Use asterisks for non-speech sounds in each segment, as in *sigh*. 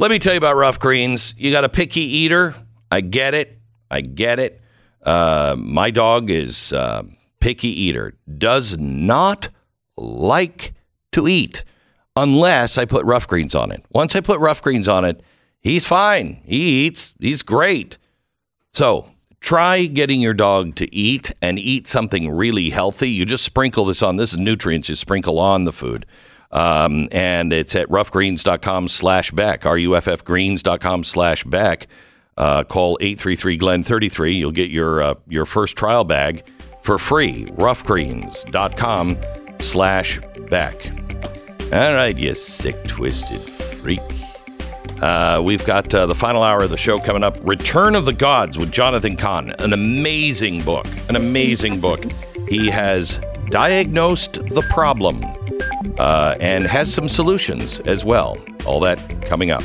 Let me tell you about Ruff Greens. You got a picky eater. I get it. I get it. Uh, my dog is uh, picky eater. Does not like to eat unless I put Ruff Greens on it. Once I put Ruff Greens on it, he's fine. He eats. He's great. So try getting your dog to eat and eat something really healthy. You just sprinkle this on. This is nutrients you sprinkle on the food. Um, and it's at ruffgreens.com slash Beck, R-U-F-F greens.com slash Beck. Uh, call 833-GLEN-33. You'll get your, uh, your first trial bag for free. ruffgreens.com slash Beck. All right, you sick, twisted freak. Uh, we've got uh, the final hour of the show coming up Return of the Gods with Jonathan Cahn. An amazing book. An amazing book. He has diagnosed the problem uh, and has some solutions as well. All that coming up.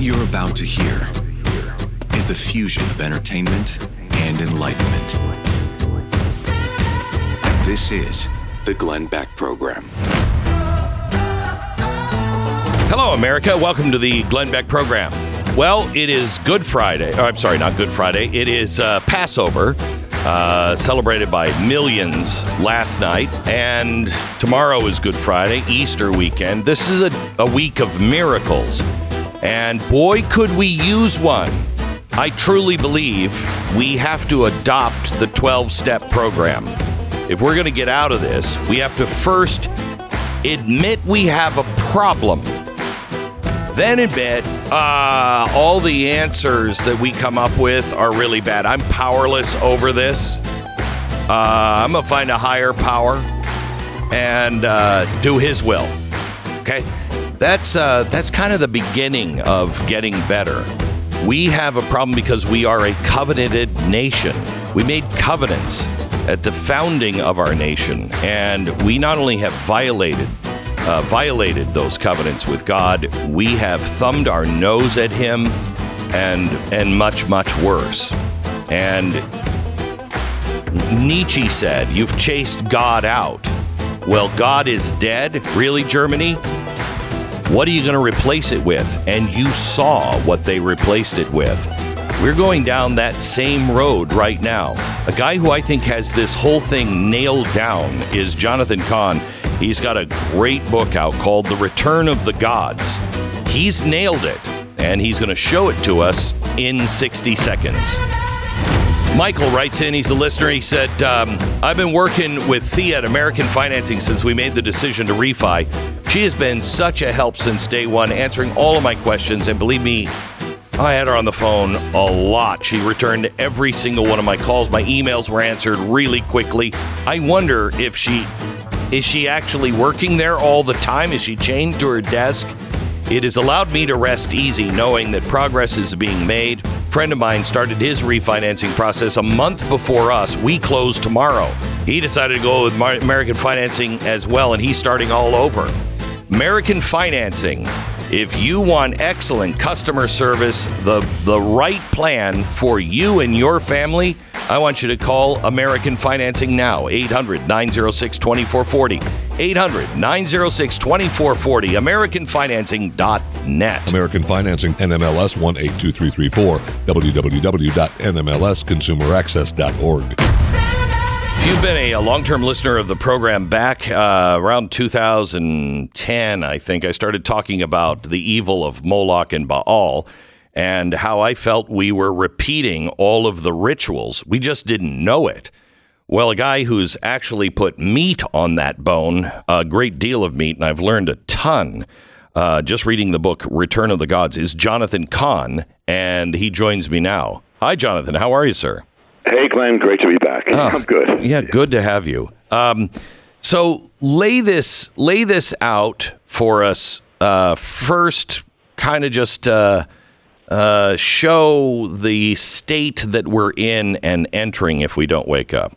What you're about to hear is the fusion of entertainment and enlightenment. This is the Glenn Beck Program. Hello, America. Welcome to the Glenn Beck program. Well, it is Good Friday. Oh, I'm sorry, not Good Friday. It is uh, Passover, uh, celebrated by millions last night. And tomorrow is Good Friday, Easter weekend. This is a, a week of miracles. And boy, could we use one. I truly believe we have to adopt the 12 step program. If we're going to get out of this, we have to first admit we have a problem then admit uh, all the answers that we come up with are really bad. I'm powerless over this. Uh, I'm going to find a higher power and uh, do His will. Okay? That's, uh, that's kind of the beginning of getting better. We have a problem because we are a covenanted nation. We made covenants at the founding of our nation, and we not only have violated uh, violated those covenants with God, we have thumbed our nose at Him, and and much much worse. And Nietzsche said, "You've chased God out." Well, God is dead. Really, Germany? What are you going to replace it with? And you saw what they replaced it with. We're going down that same road right now. A guy who I think has this whole thing nailed down is Jonathan Cahn. He's got a great book out called The Return of the Gods. He's nailed it, and he's going to show it to us in 60 seconds. Michael writes in, he's a listener. He said, um, I've been working with Thea at American Financing since we made the decision to refi. She has been such a help since day one, answering all of my questions. And believe me, I had her on the phone a lot. She returned every single one of my calls. My emails were answered really quickly. I wonder if she is she actually working there all the time? Is she chained to her desk? It has allowed me to rest easy knowing that progress is being made. Friend of mine started his refinancing process a month before us. We close tomorrow. He decided to go with American Financing as well, and he's starting all over. American Financing. If you want excellent customer service, the, the right plan for you and your family, I want you to call American Financing now. 800 906 2440. 800 906 2440. AmericanFinancing.net. American Financing, NMLS 182334, www.nmlsconsumeraccess.org. If you've been a, a long term listener of the program back uh, around 2010, I think, I started talking about the evil of Moloch and Baal and how I felt we were repeating all of the rituals. We just didn't know it. Well, a guy who's actually put meat on that bone, a great deal of meat, and I've learned a ton uh, just reading the book Return of the Gods, is Jonathan Cahn, and he joins me now. Hi, Jonathan. How are you, sir? Hey, Glenn. Great to be back. *laughs* Oh, I'm good. Yeah, good to have you. Um, So lay this lay this out for us uh, first. Kind of just uh, uh, show the state that we're in and entering if we don't wake up.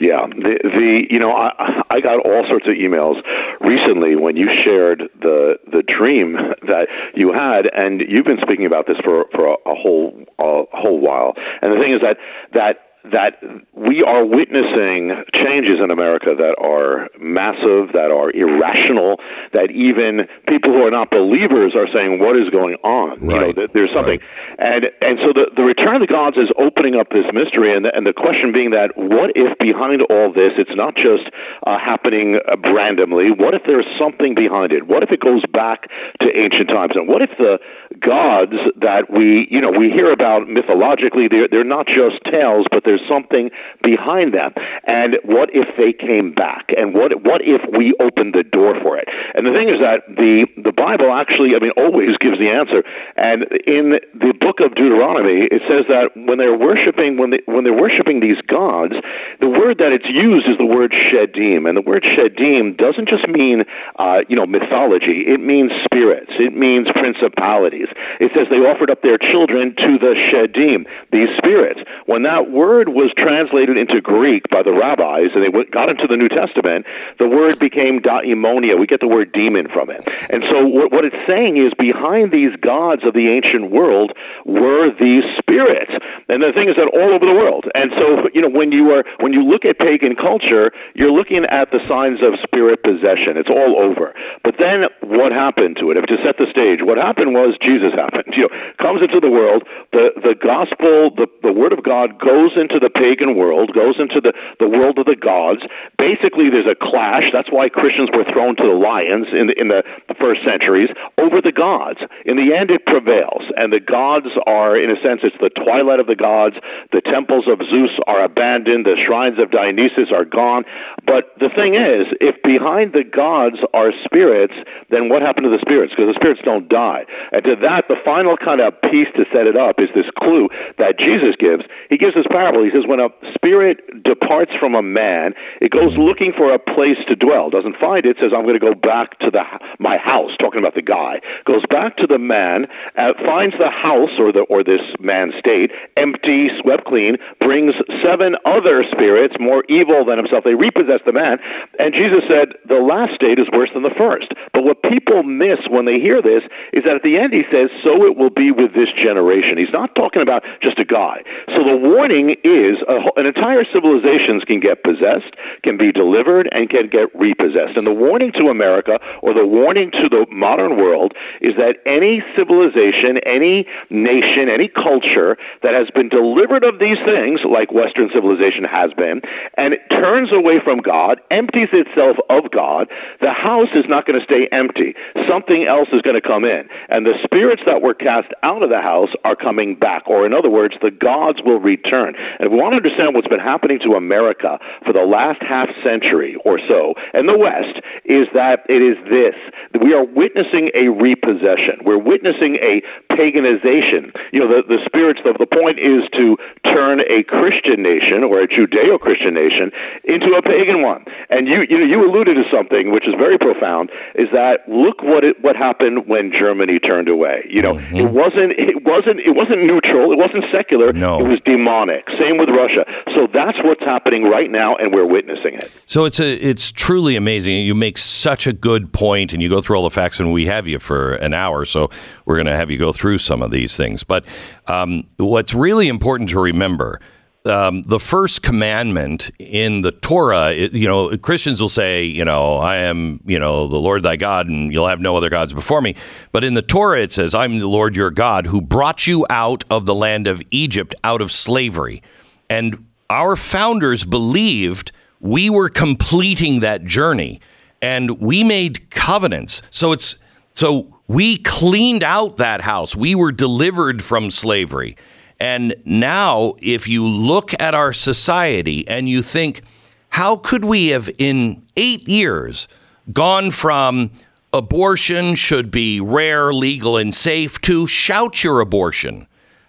Yeah, the the you know I I got all sorts of emails recently when you shared the the dream *laughs* that you had, and you've been speaking about this for for a, a whole a whole while. And the thing is that that that we are witnessing changes in America that are massive, that are irrational, that even people who are not believers are saying, "What is going on?" Right. You know, there's something, right. and and so the the return of the gods is opening up this mystery, and the, and the question being that what if behind all this it's not just uh, happening randomly? What if there's something behind it? What if it goes back to ancient times? And what if the gods that we you know we hear about mythologically they're they're not just tales, but there's something behind them. And what if they came back? And what what if we opened the door for it? And the thing is that the the Bible actually, I mean, always gives the answer. And in the book of Deuteronomy, it says that when they're worshiping when they when they're worshiping these gods, the word that it's used is the word shedim, and the word shedim doesn't just mean uh, you know mythology. It means spirits. It means principalities. It says they offered up their children to the shedim, these spirits. When that word was translated into Greek by the rabbis and they got into the New Testament, the word became daimonia. We get the word demon from it. And so what, what it's saying is behind these gods of the ancient world were these spirits. And the thing is that all over the world. And so, you know, when you are when you look at pagan culture, you're looking at the signs of spirit possession. It's all over. But then what happened to it? If to set the stage, what happened was Jesus happened. You know, comes into the world, the the gospel, the, the word of God goes into the pagan world, goes into the, the world of the gods. Basically, there's a clash. That's why Christians were thrown to the lions in the, in the, the first centuries over the gods. In the end, it prevails, and the gods are, in a sense, it's the twilight of the gods. The temples of Zeus are abandoned. The shrines of Dionysus are gone. But the thing is, if behind the gods are spirits, then what happened to the spirits? Because the spirits don't die. And to that, the final kind of piece to set it up is this clue that Jesus gives. He gives this parable. He says, when a spirit departs from a man, it goes looking for a place to dwell. Doesn't find it. Says, I'm going to go back to the my house. Talking about the guy goes back to the man, uh, finds the house or the or this man's state empty, swept clean. Brings seven other spirits more evil than himself. They repossess the man, and Jesus said the last state is worse than the first. But what people miss when they hear this is that at the end he says, "So it will be with this generation." He's not talking about just a guy. So the warning is a, an entire civilizations can get possessed, can be delivered, and can get repossessed. And the warning to America, or the warning to the modern world, is that any civilization, any nation, any culture that has been delivered of these things, like Western civilization has been, and it turns away from God, empties itself of God, the house is not going to stay empty. Something else is going to come in. And the spirits that were cast out of the house are coming back. Or, in other words, the gods will return. And if we want to understand what's been happening to America for the last half century or so, and the West, is that it is this. We are witnessing a repossession. We're witnessing a paganization. You know, the, the spirits, the, the point is to turn a Christian nation or a Judeo Christian nation into a pagan one. And you, you, you alluded to something which is very profound is that look what it, what happened when Germany turned away. You know, mm-hmm. it wasn't, it wasn't, it wasn't neutral. It wasn't secular. No. It was demonic. Same with Russia. So that's what's happening right now, and we're witnessing it. So it's a it's truly amazing. You make such a good point, and you go through all the facts, and we have you for an hour, so we're going to have you go through some of these things. But um, what's really important to remember. Um, the first commandment in the Torah, it, you know, Christians will say, you know, I am, you know, the Lord thy God, and you'll have no other gods before me. But in the Torah, it says, I'm the Lord your God who brought you out of the land of Egypt, out of slavery. And our founders believed we were completing that journey and we made covenants. So it's so we cleaned out that house. We were delivered from slavery. And now if you look at our society and you think how could we have in 8 years gone from abortion should be rare, legal and safe to shout your abortion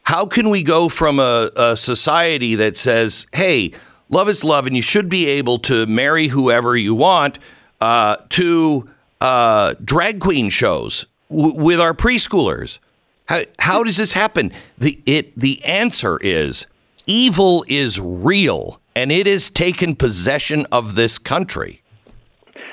how can we go from a, a society that says, hey, love is love, and you should be able to marry whoever you want. Uh, to uh, drag queen shows w- with our preschoolers. How, how does this happen? The it the answer is evil is real and it has taken possession of this country.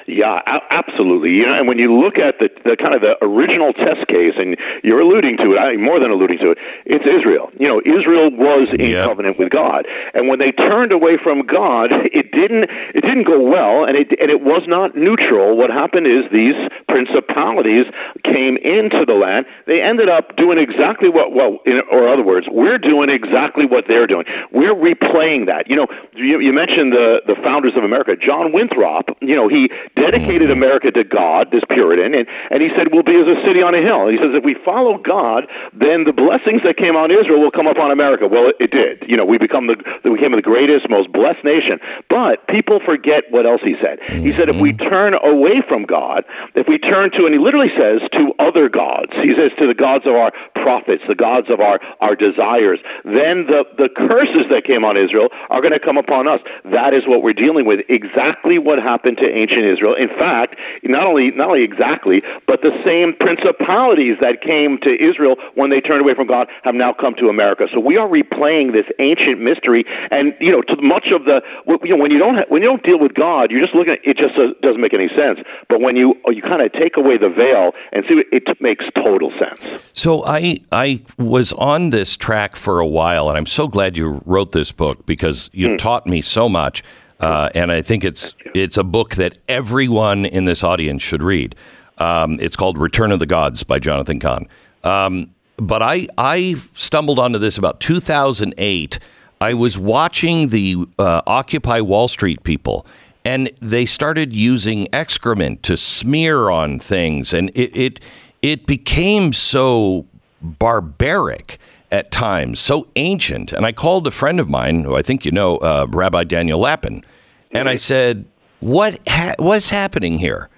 Yeah, a- absolutely. You know, and when you look at the, the kind of the original test case, and you're alluding to it, I mean, more than alluding to it, it's Israel. You know, Israel was in Yep. covenant with God, and when they turned away from God, *laughs* it didn't it didn't go well, and it and it was not neutral. What happened is these principalities came into the land. They ended up doing exactly what well, in, or other words, we're doing exactly what they're doing. We're replaying that. You know, you, you mentioned the the founders of America, John Winthrop. You know, he dedicated mm-hmm. America to God, this Puritan, and, and he said, We'll be as a city on a hill. And he says, If we follow God, then the blessings that came on Israel will come upon America. Well, it, it did. You know, we become the we became the greatest, most blessed nation. But people forget what else he said. He said, If we mm-hmm. turn away from God, if we turn to, and he literally says, to other gods, he says, to the gods of our profits, the gods of our, our desires, then the, the curses that came on Israel are going to come upon us. That is what we're dealing with. Exactly what happened to ancient Israel. In fact, not only not only exactly, but the same principalities that came to Israel when they turned away from God have now come to America. So we are replaying this ancient mystery, and you know, to much of the you know when you don't ha- when you don't deal with God, you're just looking at it. Just does- doesn't make any sense. But when you you kind of take away the veil and see, it, it makes total sense. So I I was on this track for a while, and I'm so glad you wrote this book because you hmm. taught me so much. Uh, and I think it's it's a book that everyone in this audience should read. Um, it's called Return of the Gods by Jonathan Cahn. Um, but I I stumbled onto this about 2008. I was watching the uh, Occupy Wall Street people, and they started using excrement to smear on things, and it it, it became so barbaric at times, so ancient. And I called a friend of mine, who I think you know, uh, Rabbi Daniel Lapin, and I said, "What ha- what's happening here?"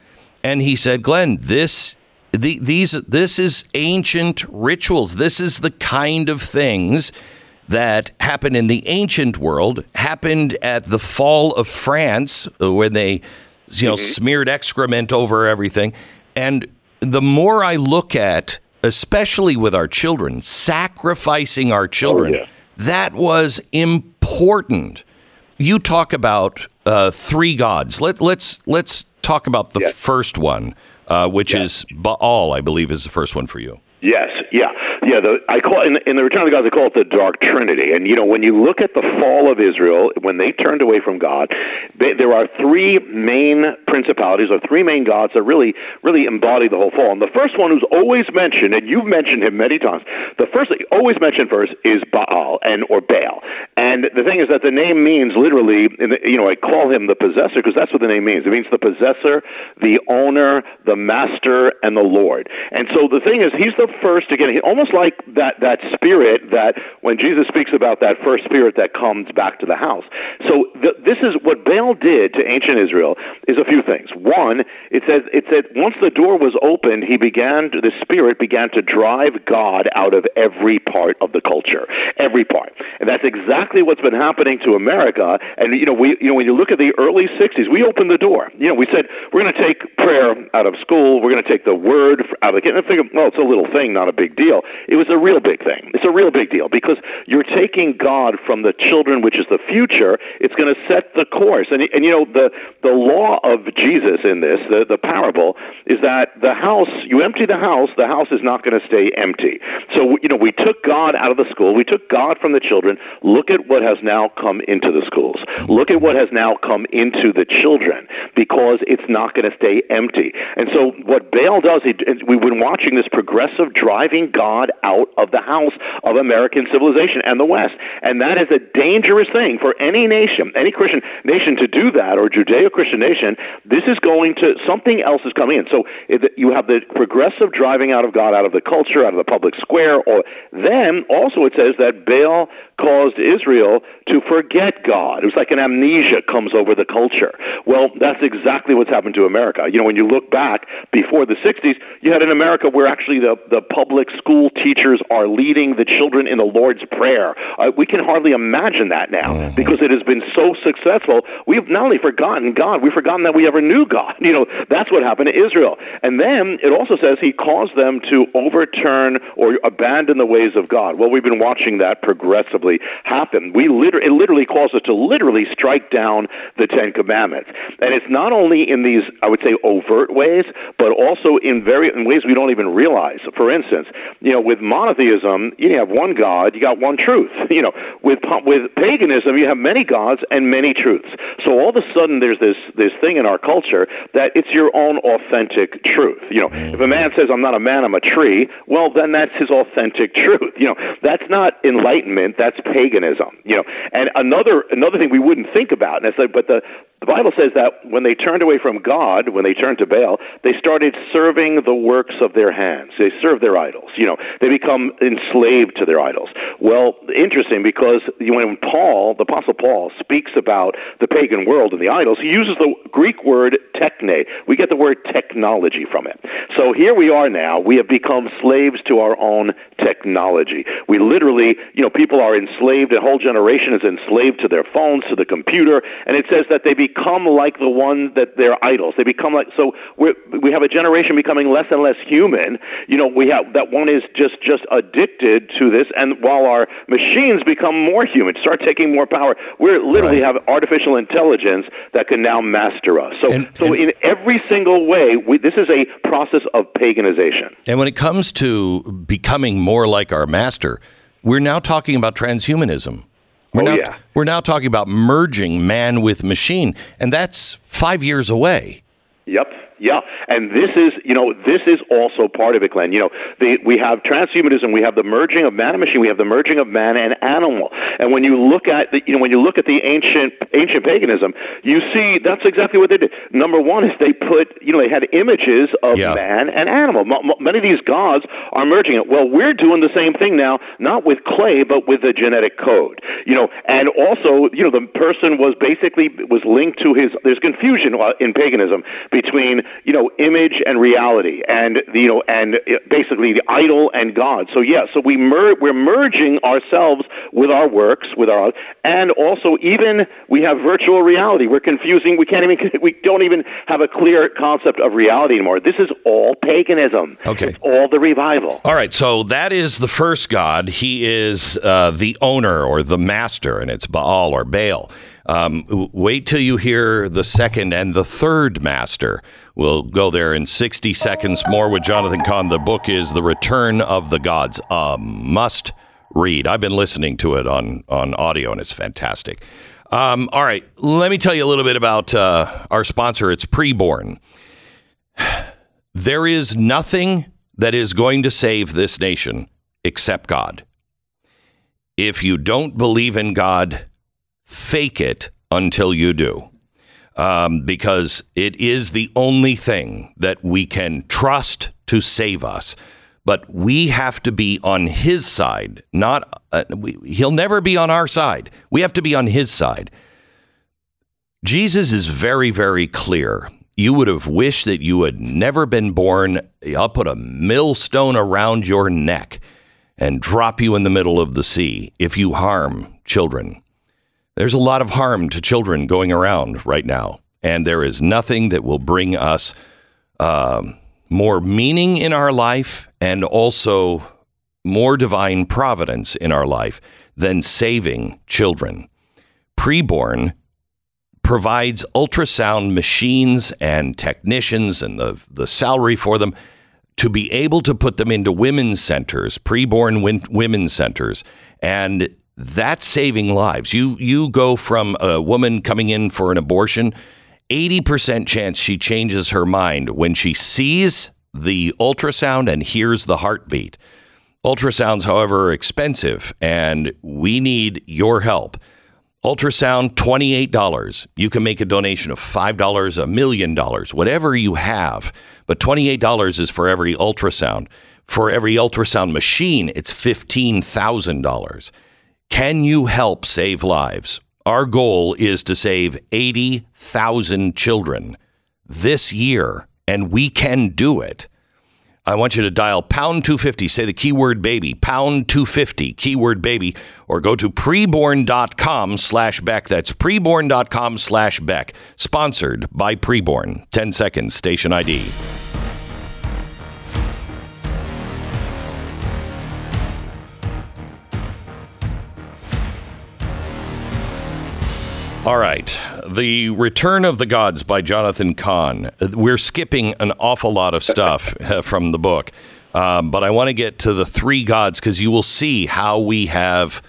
And he said, "Glenn, this." The, these this is ancient rituals. This is the kind of things that happened in the ancient world. Happened at the fall of France uh, when they, you know, smeared excrement over everything. And the more I look at, especially with our children, sacrificing our children, yeah. that was important. You talk about uh, three gods. Let, let's let's talk about the Yes. first one, uh, which is Baal. I believe is the first one for you. Yes, yeah, yeah. The, I call in, in the Return of the Gods, I call it the Dark Trinity. And you know, when you look at the fall of Israel, when they turned away from God, they, there are three main principalities or three main gods that really, really embody the whole fall. And the first one who's always mentioned, and you've mentioned him many times, the first always mentioned first is Baal and or Baal. And the thing is that the name means literally, you know, I call him the possessor because that's what the name means. It means the possessor, the owner, the master, and the Lord. And so the thing is, he's the first again, he, almost like that that spirit that when Jesus speaks about that first spirit that comes back to the house. So this is what Baal did to ancient Israel is a few things. One, it says it said once the door was opened, he began to, the spirit began to drive God out of every part of the culture, every part, and that's exactly what's been happening to America. And you know, we you know when you look at the early '60s, we opened the door. You know, we said we're going to take prayer out of school, we're going to take the word out of the kid. And I think, well, it's a little thing, not a big deal. It was a real big thing. It's a real big deal because you're taking God from the children, which is the future. It's going to set the course. And and you know the the law of Jesus in this, the the parable, is that the house you empty the house, the house is not going to stay empty. So you know we took God out of the school, we took God from the children. Look at what has now come into the schools. Look at what has now come into the children because it's not going to stay empty. And so what Baal does, he, we've been watching this progressive driving God out of the house of American civilization and the West. And that is a dangerous thing for any nation, any Christian nation to do that, or Judeo-Christian nation. This is going to something else is coming in. So you have the progressive driving out of God, out of the culture, out of the public square, or then also it says that Baal caused Israel to forget God. It was like an amnesia comes over the culture. Well, that's exactly what's happened to America. You know, when you look back before the 60s, you had an America where actually the, the public school teachers are leading the children in the Lord's Prayer. Uh, we can hardly imagine that now mm-hmm. because it has been so successful. We've not only forgotten God, we've forgotten that we ever knew God. *laughs* You know, that's what happened to Israel. And then it also says he caused them to overturn or abandon the ways of God. Well, we've been watching that progressively happen. We liter- it literally calls us to literally strike down the Ten Commandments. And it's not only in these, I would say, overt ways, but also in very in ways we don't even realize. For instance, you know, with monotheism, you have one God, you got one truth. *laughs* You know, with with paganism, you have many gods and many truths. So all of a sudden, there's this this thing in our culture that it's your own authentic truth. You know, if a mm-hmm. man says, "I'm not a man, I'm a tree," well, then that's his authentic truth. You know, that's not enlightenment, that's paganism. You know, and another another thing we wouldn't think about, and it's like, but the the Bible says that when they turned away from God, when they turned to Baal, they started serving the works of their hands. They serve their idols. You know, they become enslaved to their idols. Well, interesting because when Paul, the Apostle Paul, speaks about the pagan world and the idols, he uses the Greek word techne. We get the word technology from it. So here we are now. We have become slaves to our own technology. We literally, you know, people are enslaved. A whole generation is enslaved to their phones, to the computer, and it says that they be become like the one that they're idols. They become like so we we have a generation becoming less and less human. You know, we have that one is just just addicted to this, and while our machines become more human, start taking more power, we literally right. have artificial intelligence that can now master us. So and, so and, in every single way, we, this is a process of paganization. And when it comes to becoming more like our master, we're now talking about transhumanism. We're, oh, now, yeah. we're now talking about merging man with machine, and that's five years away. Yep. Yeah, and this is you know this is also part of it, Glenn. You know, the, we have transhumanism, we have the merging of man and machine, we have the merging of man and animal. And when you look at the you know when you look at the ancient ancient paganism, you see that's exactly what they did. Number one is they put you know they had images of yeah. man and animal. M- many of these gods are merging it. Well, we're doing the same thing now, not with clay, but with the genetic code. You know, and also you know the person was basically was linked to his. There's confusion uh, in paganism between you know, image and reality, and you know, and basically the idol and God. So yeah, so we mer- we're merging ourselves with our works, with our, and also even we have virtual reality. We're confusing. We can't even. *laughs* We don't even have a clear concept of reality anymore. This is all paganism. Okay, it's all the revival. All right, so that is the first God. He is uh, the owner or the master, and it's Baal or Baal. Um, wait till you hear the second and the third master. We'll go there in 60 seconds more with Jonathan Cahn. The book is The Return of the Gods. A must read. I've been listening to it on, on audio, and it's fantastic. Um, all right, let me tell you a little bit about uh, our sponsor. It's Preborn. *sighs* There is nothing that is going to save this nation except God. If you don't believe in God, fake it until you do. Um, because it is the only thing that we can trust to save us. But we have to be on his side, not uh, we, he'll never be on our side. We have to be on his side. Jesus is very, very clear. You would have wished that you had never been born. I'll put a millstone around your neck and drop you in the middle of the sea if you harm children. There's a lot of harm to children going around right now, and there is nothing that will bring us um, more meaning in our life and also more divine providence in our life than saving children. Preborn provides ultrasound machines and technicians and the, the salary for them to be able to put them into women's centers, preborn women's centers, and that's saving lives. You you go from a woman coming in for an abortion, 80% chance she changes her mind when she sees the ultrasound and hears the heartbeat. Ultrasounds, however, are expensive, and we need your help. Ultrasound, $28. You can make a donation of $5, a million dollars, whatever you have. But $28 is for every ultrasound. For every ultrasound machine, it's $15,000 Can you help save lives? Our goal is to save 80,000 children this year, and we can do it. I want you to dial pound 250, say the keyword baby, pound 250, keyword baby, or go to preborn.com slash Beck. That's preborn.com slash Beck. Sponsored by Preborn. 10 seconds, station ID. All right. The Return of the Gods by Jonathan Cahn. We're skipping an awful lot of stuff *laughs* uh, from the book, um, but I want to get to the three gods because you will see how we have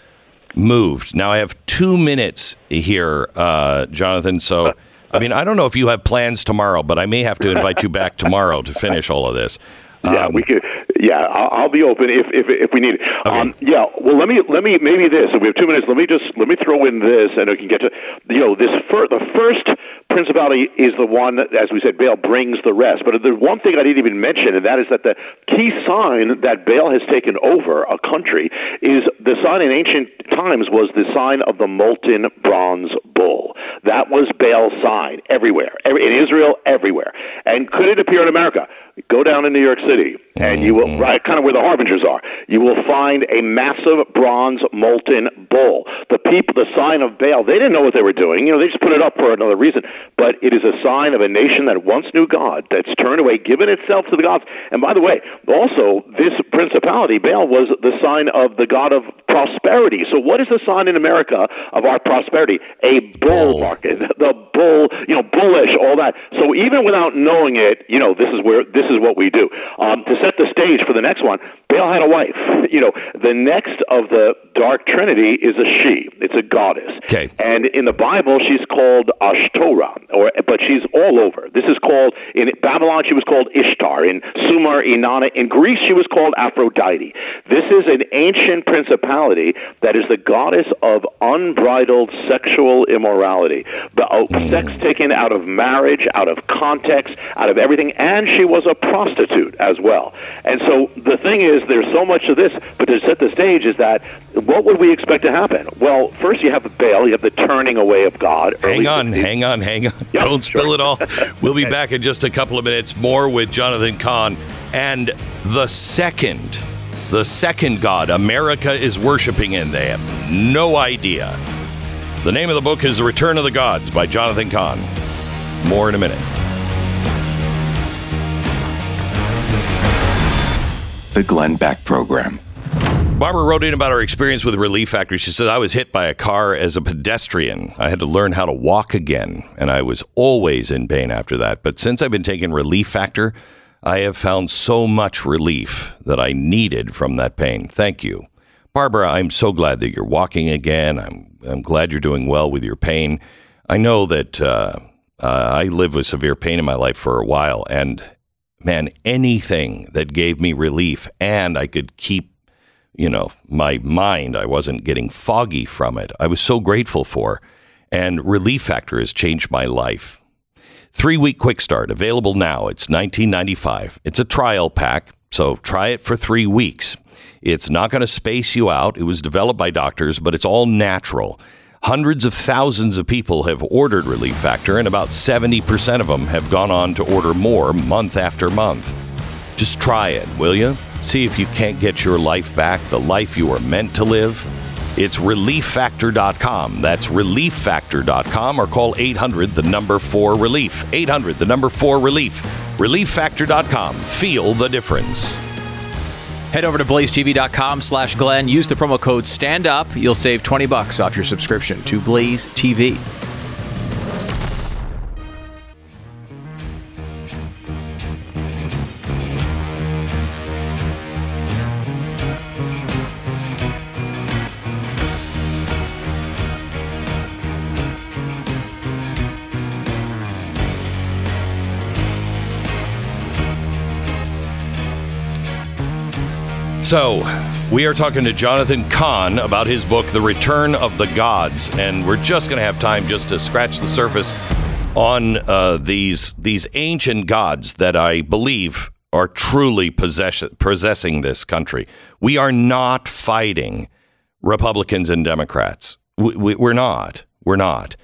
moved. Now, I have two minutes here, uh, Jonathan. So, I mean, I don't know if you have plans tomorrow, but I may have to invite you back tomorrow to finish all of this. Yeah, um, we could. Yeah, I'll, I'll, be open if if if we need it. Okay. Um, yeah. Well, let me let me maybe this. We have two minutes. Let me just let me throw in this, and I can get to you know this. Fir- the first principality is the one, as we said, Baal brings the rest. But the one thing I didn't even mention, and that is that the key sign that Baal has taken over a country is the sign in ancient times was the sign of the molten bronze bull. That was Baal's sign everywhere, in Israel, everywhere. And could it appear in America? Go down to New York City, and you will mm-hmm. right kind of where the harbingers are. You will find a massive bronze molten bull. The people, the sign of Baal. They didn't know what they were doing. You know, they just put it up for another reason but it is a sign of a nation that once knew God, that's turned away, given itself to the gods. And by the way, also, this principality, Baal, was the sign of the God of prosperity. So, what is the sign in America of our prosperity? A bull market. The bull, you know, bullish, all that. So, even without knowing it, you know, this is where this is what we do. Um, to set the stage for the next one, Baal had a wife. You know, the next of the dark trinity is a she. It's a goddess. Okay. And in the Bible, she's called Ashtoreth or but she's all over. This is called in Babylon she was called Ishtar, in Sumer Inanna, in Greece she was called Aphrodite. This is an ancient principality that is the goddess of unbridled sexual immorality, the uh, mm. sex taken out of marriage, out of context, out of everything, and she was a prostitute as well. And so the thing is, there's so much of this, but to set the stage is that what would we expect to happen? Well, first you have the Baal, you have the turning away of God. Hang on, hang on, hang on. Don't spill it all. *laughs* We'll be back in just a couple of minutes more with Jonathan Cahn and the second, the second God America is worshiping in. They have no idea. The name of the book is The Return of the Gods by Jonathan Cahn. More in a minute. The Glenn Beck Program. Barbara wrote in about her experience with Relief Factor. She says, I was hit by a car as a pedestrian. I had to learn how to walk again, and I was always in pain after that. But since I've been taking Relief Factor, I have found so much relief that I needed from that pain. Thank you. Barbara, I'm so glad that you're walking again. I'm, I'm glad you're doing well with your pain. I know that uh, uh, I lived with severe pain in my life for a while, and man, anything that gave me relief and I could keep you know, my mind, I wasn't getting foggy from it. I was so grateful for. And Relief Factor has changed my life. Three week quick start available now. It's $19.95. It's a trial pack, so try it for three weeks. It's not going to space you out. It was developed by doctors, but it's all natural. Hundreds of thousands of people have ordered Relief Factor, and about 70% of them have gone on to order more month after month. Just try it, will you? See if you can't get your life back, the life you are meant to live. It's relieffactor.com. That's relieffactor.com or call 800 the number 4 relief. 800 the number 4 relief. relieffactor.com. Feel the difference. Head over to blazetv.com slash Glenn. Use the promo code STAND UP. You'll save 20 bucks off your subscription to Blaze TV. So, we are talking to Jonathan Cahn about his book, The Return of the Gods, and we're just going to have time just to scratch the surface on uh, these these ancient gods that I believe are truly possess- possessing this country. We are not fighting Republicans and Democrats. We, we, we're not. We're not.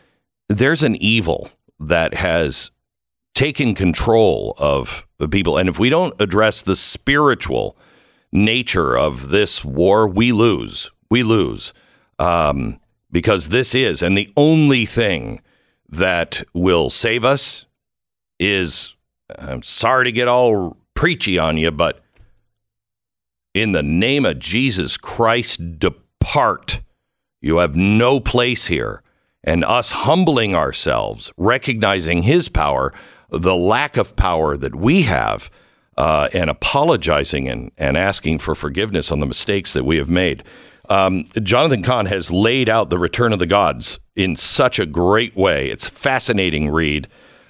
There's an evil that has taken control of the people. And if we don't address the spiritual nature of this war, we lose. We lose. Um, because this is, and the only thing that will save us is I'm sorry to get all preachy on you, but in the name of Jesus Christ, depart. You have no place here. And us humbling ourselves, recognizing his power, the lack of power that we have, uh, and apologizing and, and asking for forgiveness on the mistakes that we have made. Um, Jonathan Cahn has laid out the return of the gods in such a great way. It's fascinating read.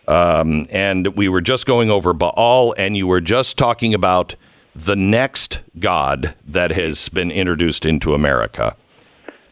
Um, and we were just going over Baal, and you were just talking about the next god that has been introduced into America.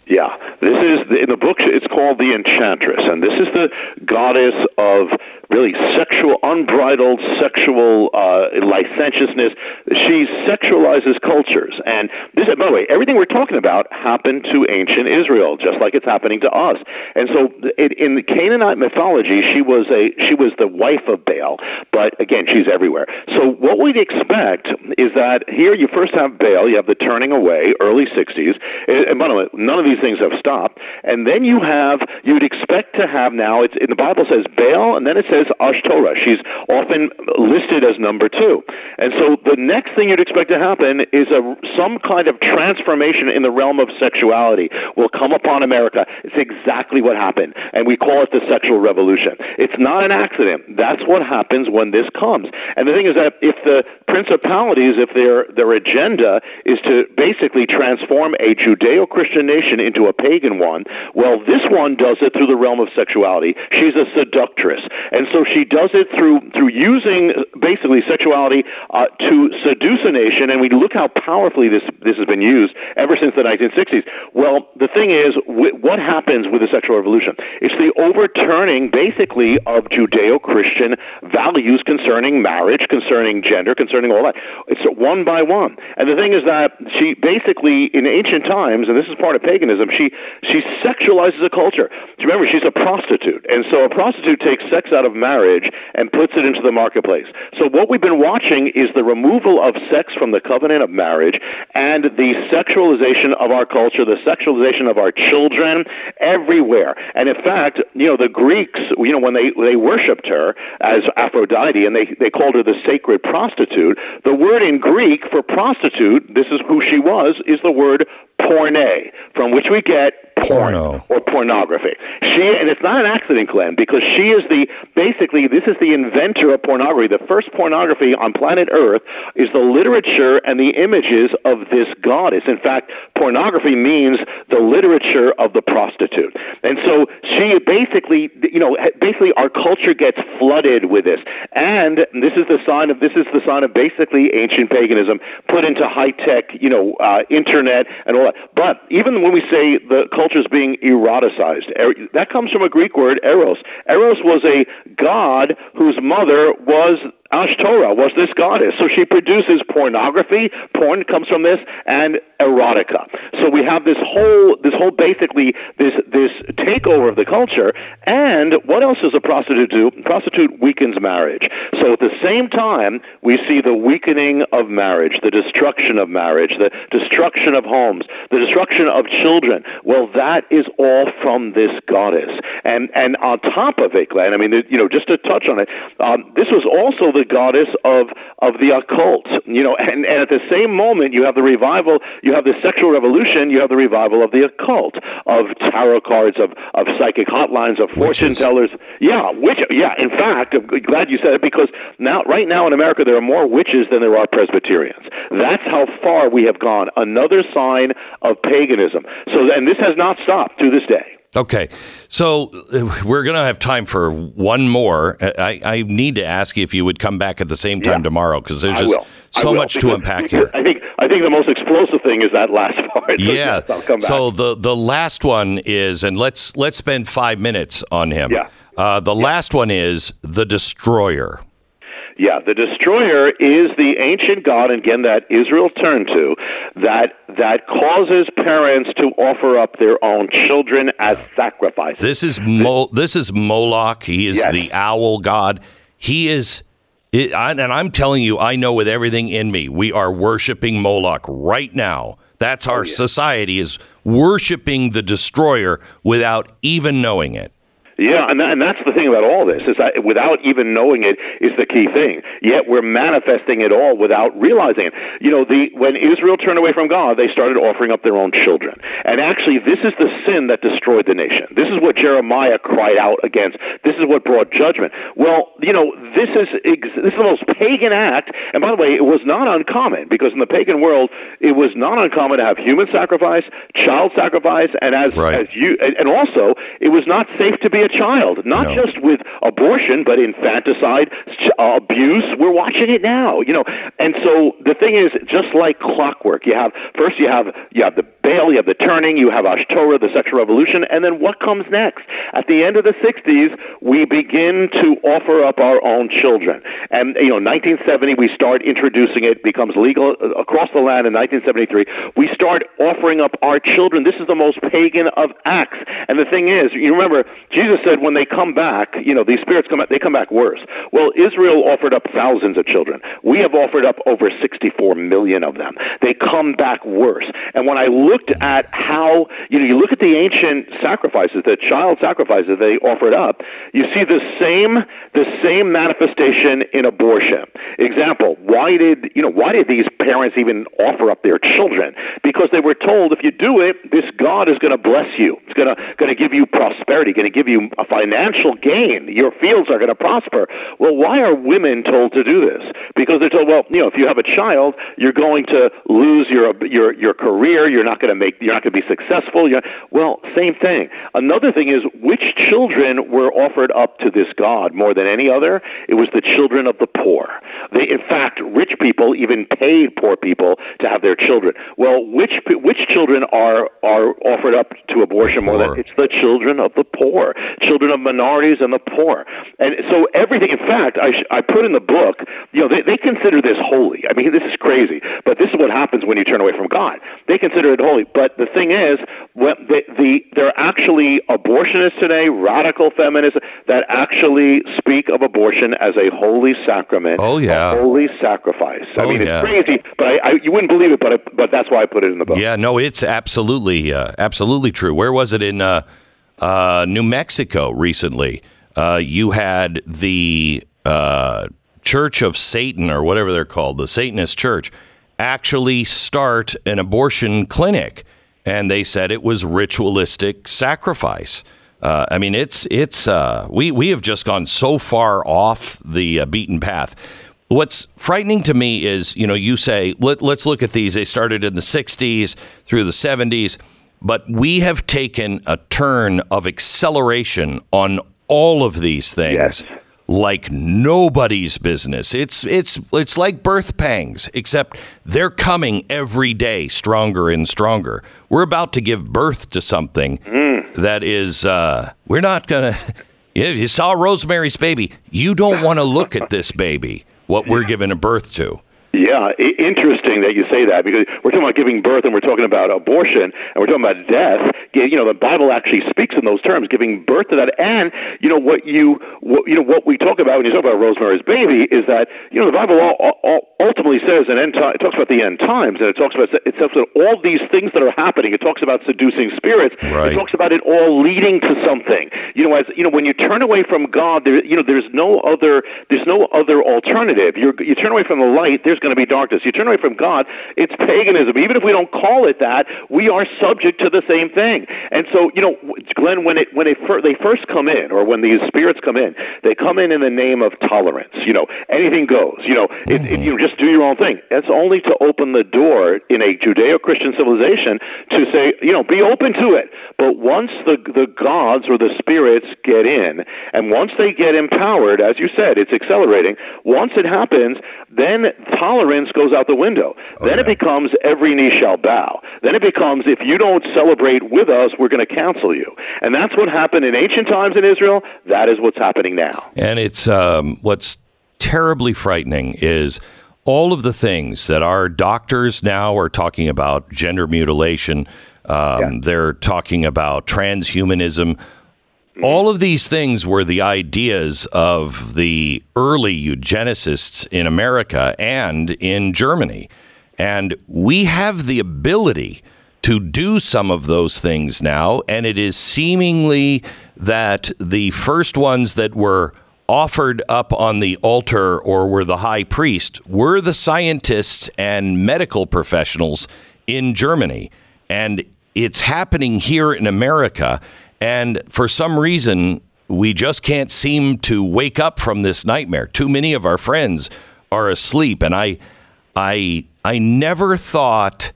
Yeah, this is in the book. It's called the Enchantress, and this is the goddess of really sexual, unbridled sexual uh, licentiousness. She sexualizes cultures, and this. By the way, everything we're talking about happened to ancient Israel, just like it's happening to us. And so, it, in the Canaanite mythology, she was a she was the wife of Baal, but again, she's everywhere. So, what we'd expect is that here you first have Baal, you have the turning away, early '60s, and by the way, none of these things have stopped, and then you have you'd expect to have now. It's in the Bible says Baal, and then it says says She's often listed as number two. And so the next thing you'd expect to happen is a some kind of transformation in the realm of sexuality will come upon America. It's exactly what happened, and we call it the sexual revolution. It's not an accident. That's what happens when this comes. And the thing is that if the principalities, if their their agenda is to basically transform a Judeo-Christian nation into a pagan one, well, this one does it through the realm of sexuality. She's a seductress, and so she does it through through using basically sexuality uh, to seduce a nation. And we look how powerfully this this has been used ever since the 1960s. Well, the thing is, what happens with the sexual revolution? It's the overturning, basically, of Judeo-Christian values concerning marriage, concerning gender, concerning all that. It's one by one. And the thing is that she basically, in ancient times, and this is part of paganism, she she sexualizes a culture. Remember, she's a prostitute, and so a prostitute takes sex out of marriage and puts it into the marketplace. So what we've been watching is the removal of sex from the covenant of marriage and the sexualization of our culture, the sexualization of our children everywhere. And in fact, you know, the Greeks, you know, when they they worshipped her as Aphrodite and they they called her the sacred prostitute, the word in Greek for prostitute, this is who she was, is the word porne, from which we get porn Porno. or pornography. She and it's not an accident, Glenn, because she is the basically this is the inventor of pornography. The first pornography on planet Earth is the literature and the images of this goddess. In fact, pornography means the literature of the prostitute. And so she basically, you know, basically our culture gets flooded with this. And this is the sign of this is the sign of basically ancient paganism put into high tech, you know, uh, internet and all that. But even when we say the culture is being eroticized, er- that comes from a Greek word eros. Eros was a god whose mother was Ashtoreth was this goddess. So she produces pornography. Porn comes from this, and erotica. So we have this whole, this whole basically this this takeover of the culture. And what else does a prostitute do? Prostitute weakens marriage. So at the same time, we see the weakening of marriage, the destruction of marriage, the destruction of homes, the destruction of children. Well, that is all from this goddess. And and on top of it, Glenn, I mean, you know, just to touch on it, um, this was also the goddess of of the occult. You know, and, and at the same moment, you have the revival, you have the sexual revolution, you have the revival of the occult, of tarot cards, of of psychic hotlines, of fortune Witches. tellers. Yeah, which yeah. In fact, I'm glad you said it because now, right now in America, there are more witches than there are Presbyterians. That's how far we have gone. Another sign of paganism. So, and this has not stopped to this day. Okay, so uh, we're going to have time for one more. I, I need to ask you if you would come back at the same time Yeah. tomorrow because there's just so much to unpack here. I think I think the most explosive thing is that last *laughs* part. So Yeah. yes, I'll come back. So the the last one is, and let's let's spend five minutes on him. Yeah. Uh, the last one is the destroyer. Yeah, the destroyer is the ancient god, again, that Israel turned to. that that causes parents to offer up their own children as sacrifices. This is Mo- this is Moloch. He is yes. the owl god. He is it, I, and I'm telling you, I know with everything in me, we are worshiping Moloch right now. That's our oh, yeah. society is worshiping the destroyer without even knowing it. Yeah, and, that, and that's the thing about all this is that without even knowing it is the key thing. Yet we're manifesting it all without realizing it. You know, the when Israel turned away from God, they started offering up their own children. And actually, this is the sin that destroyed the nation. This is what Jeremiah cried out against. This is what brought judgment. Well, you know, this is this is the most pagan act. And by the way, it was not uncommon because in the pagan world, it was not uncommon to have human sacrifice, child sacrifice, and as right. as you and also it was not safe to be a child, not no. just with abortion, but infanticide, uh, abuse. We're watching it now, you know. And so the thing is, just like clockwork, you have first you have you have the Baal, you have the turning, you have Ashtoreth, the sexual revolution, and then what comes next? At the end of the '60s, we begin to offer up our own children, and you know, 1970 we start introducing it, becomes legal uh, across the land in 1973. We start offering up our children. This is the most pagan of acts, and the thing is, you remember Jesus said when they come back, you know, these spirits come back, they come back worse. Well, Israel offered up thousands of children. We have offered up over 64 million of them. They come back worse. And when I looked at how, you know, you look at the ancient sacrifices, the child sacrifices they offered up, you see the same the same manifestation in abortion. Example, why did, you know, why did these parents even offer up their children? Because they were told if you do it, this God is going to bless you. It's going to going to give you prosperity, going to give you a financial gain. Your fields are going to prosper. Well, why are women told to do this? Because they're told, well, you know, if you have a child, you're going to lose your your your career. You're not going to make. You're not going to be successful. You're, well, same thing. Another thing is which children were offered up to this god more than any other? It was the children of the poor. They, in fact, rich people even paid poor people to have their children. Well, which which children are are offered up to abortion more than? It's the children of the poor children of minorities and the poor. And so everything, in fact, I, sh- I put in the book, you know, they, they consider this holy. I mean, this is crazy, but this is what happens when you turn away from God. They consider it holy. But the thing is, when the, the, there are actually abortionists today, radical feminists, that actually speak of abortion as a holy sacrament. Oh, yeah. holy sacrifice. I oh, mean, yeah. it's crazy, but I, I, you wouldn't believe it, but, I, but that's why I put it in the book. Yeah, no, it's absolutely, uh, absolutely true. Where was it in, uh, uh, New Mexico recently. Uh, you had the uh, Church of Satan, or whatever they're called, the Satanist Church, actually start an abortion clinic, and they said it was ritualistic sacrifice. Uh, I mean, it's it's uh, we we have just gone so far off the uh, beaten path. What's frightening to me is, you know, you say let, let's look at these. They started in the '60s through the '70s but we have taken a turn of acceleration on all of these things. Yes. Like nobody's business. It's it's it's like birth pangs, except they're coming every day, stronger and stronger. We're about to give birth to something mm. that is. Uh, we're not gonna. *laughs* If you saw Rosemary's Baby, you don't want to look at this baby. What we're giving a birth to. Yeah, interesting that you say that because we're talking about giving birth and we're talking about abortion and we're talking about death. You know, the Bible actually speaks in those terms, giving birth to that. And you know what you what, you know what we talk about when you talk about Rosemary's Baby is that you know the Bible all, all, ultimately says an end time. It talks about the end times and it talks about it talks about all these things that are happening. It talks about seducing spirits. Right. It talks about it all leading to something. You know, as you know, when you turn away from God, there you know there's no other there's no other alternative. You you turn away from the light. There's going to be darkness. You turn away from God, it's paganism. Even if we don't call it that, we are subject to the same thing. And so, you know, Glenn, when it when it fir- they first come in, or when these spirits come in, they come in in the name of tolerance. You know, anything goes. You know, it, it, mm-hmm. you know, just do your own thing. That's only to open the door in a Judeo-Christian civilization to say, you know, be open to it. But once the the gods or the spirits get in, and once they get empowered, as you said, it's accelerating. Once it happens, then tolerance goes out the window. Oh, then yeah. it becomes every knee shall bow. Then it becomes if you don't celebrate with us, we're going to cancel you. And that's what happened in ancient times in Israel. That is what's happening now. And it's um, what's terribly frightening is all of the things that our doctors now are talking about gender mutilation, um, yeah. they're talking about transhumanism. Mm-hmm. All of these things were the ideas of the early eugenicists in America and in Germany. And we have the ability to do some of those things now. And it is seemingly that the first ones that were offered up on the altar or were the high priest were the scientists and medical professionals in Germany. And it's happening here in America. And for some reason, we just can't seem to wake up from this nightmare. Too many of our friends are asleep. And I, I, I never thought,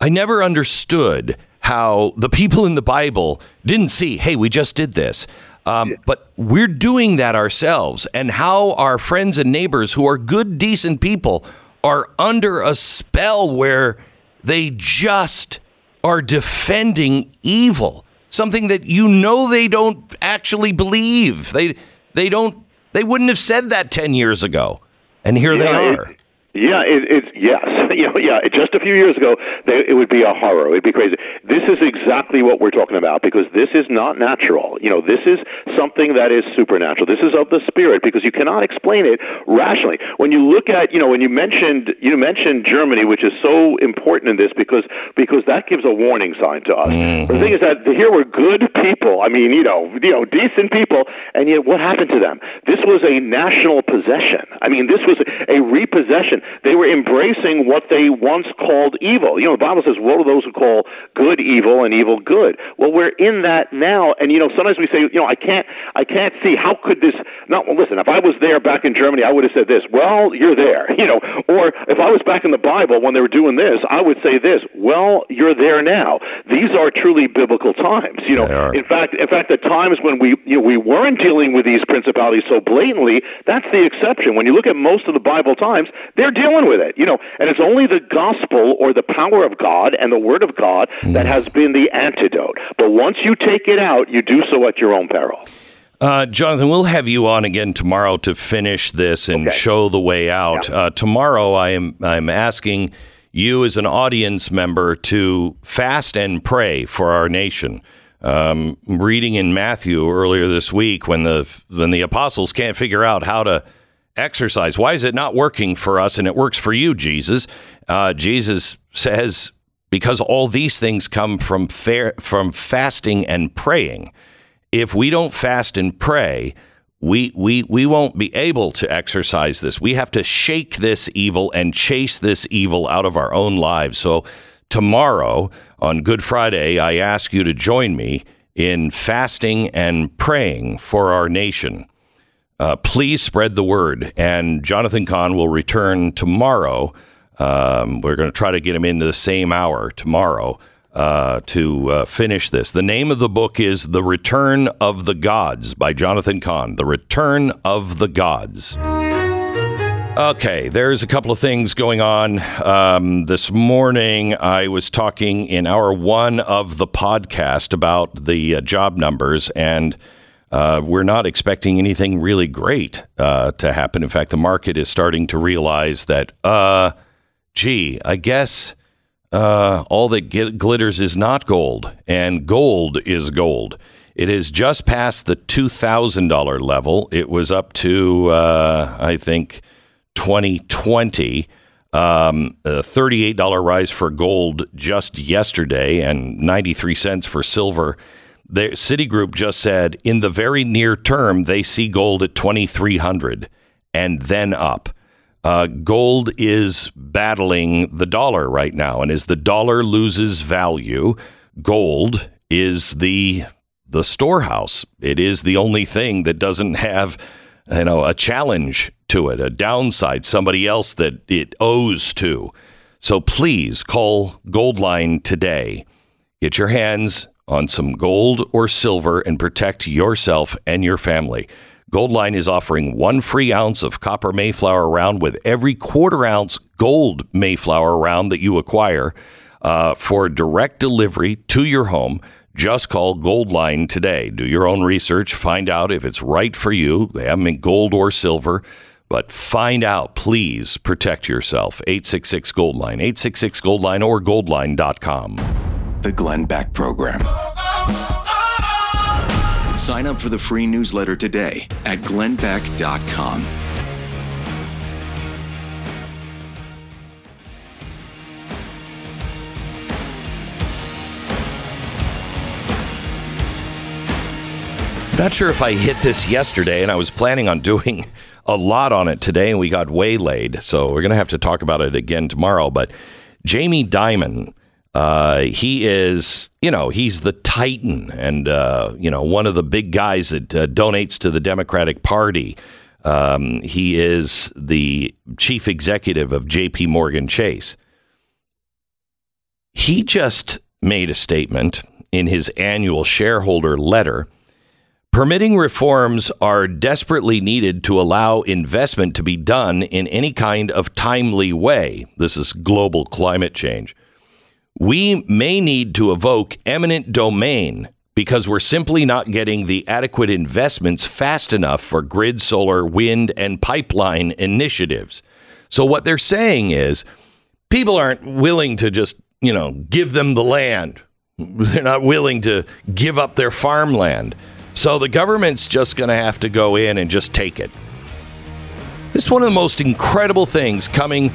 I never understood how the people in the Bible didn't see, hey, we just did this. Um, but we're doing that ourselves, and how our friends and neighbors who are good, decent people are under a spell where they just are defending evil, something that you know they don't actually believe. They they don't they wouldn't have said that 10 years ago. And here yeah, they are. It, yeah, it, it's yes, *laughs* you know, yeah. Just a few years ago, they, it would be a horror. It'd be crazy. This is exactly what we're talking about because this is not natural. You know, this is something that is supernatural. This is of the spirit because you cannot explain it rationally. When you look at, you know, when you mentioned you mentioned Germany, which is so important in this because because that gives a warning sign to us. Mm-hmm. The thing is that here were good people. I mean, you know, you know, decent people, and yet what happened to them? This was a national possession. I mean, this was a repossession they were embracing what they once called evil. You know, the Bible says, "Woe to those who call good evil and evil good." Well, we're in that now, and you know, sometimes we say, you know, I can't, I can't see how could this. No, well, listen, if I was there back in Germany, I would have said this. Well, you're there, *laughs* you know. Or if I was back in the Bible when they were doing this, I would say this. Well, you're there now. These are truly biblical times. You know, in fact, in fact, the times when we, you know, we weren't dealing with these principalities so blatantly, that's the exception. When you look at most of the Bible times, they're dealing with it, you know. And it's only the gospel or the power of God and the word of God that mm. has been the antidote. But once you take it out, you do so at your own peril. Uh, Jonathan, we'll have you on again tomorrow to finish this and okay. show the way out. Yeah. Uh, tomorrow, I am I'm asking you as an audience member to fast and pray for our nation. Um, reading in Matthew earlier this week, when the when the apostles can't figure out how to exorcise. Why is it not working for us and it works for you, Jesus? Uh, Jesus says, because all these things come from fair, from fasting and praying. If we don't fast and pray, we, we, we won't be able to exorcise this. We have to shake this evil and chase this evil out of our own lives. So, tomorrow on Good Friday, I ask you to join me in fasting and praying for our nation. Uh, please spread the word. And Jonathan Cahn will return tomorrow. Um, we're going to try to get him into the same hour tomorrow uh, to uh, finish this. The name of the book is The Return of the Gods by Jonathan Cahn. The Return of the Gods. Okay, there's a couple of things going on. Um, this morning, I was talking in hour one of the podcast about the uh, job numbers and uh, we're not expecting anything really great uh, to happen. In fact, the market is starting to realize that, uh, gee, I guess uh, all that glitters is not gold, and gold is gold. It has just passed the $2,000 level. It was up to, uh, I think, 2020. Um, a $38 rise for gold just yesterday, and 93 cents for silver the Citigroup just said in the very near term they see gold at 2300 and then up. Uh, gold is battling the dollar right now, and as the dollar loses value, gold is the the storehouse. It is the only thing that doesn't have you know a challenge to it, a downside, somebody else that it owes to. So please call Goldline today. Get your hands on some gold or silver and protect yourself and your family. Goldline is offering one free ounce of copper Mayflower round with every quarter ounce gold Mayflower round that you acquire uh, for direct delivery to your home. Just call Goldline today. Do your own research. Find out if it's right for you. They have them in gold or silver. But find out, please protect yourself. 866 Goldline, 866 Gold Line, or goldline.com. The Glenn Beck Program. Sign up for the free newsletter today at glennbeck.com. Not sure if I hit this yesterday, and I was planning on *laughs* doing a lot on it today, and we got waylaid. So we're going to have to talk about it again tomorrow. But Jamie Dimon, uh, he is, you know, he's the titan and, uh, you know, one of the big guys that uh, donates to the Democratic Party. Um, he is the chief executive of JP Morgan Chase. He just made a statement in his annual shareholder letter Permitting reforms are desperately needed to allow investment to be done in any kind of timely way. This is global climate change. We may need to evoke eminent domain because we're simply not getting the adequate investments fast enough for grid, solar, wind, and pipeline initiatives. So, what they're saying is people aren't willing to just, you know, give them the land. They're not willing to give up their farmland. So the government's just going to have to go in and just take it. This is one of the most incredible things coming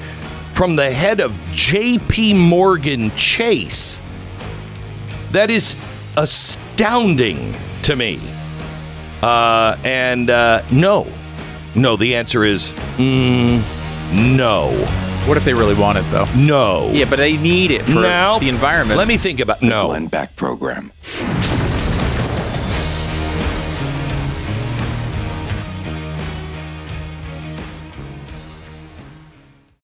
from the head of JP Morgan Chase. That is astounding to me. Uh, and uh, no. No, the answer is mm, no. What if they really want it, though? No. Yeah, but they need it for now, the environment. Let me think about The no. Glenn Beck Program.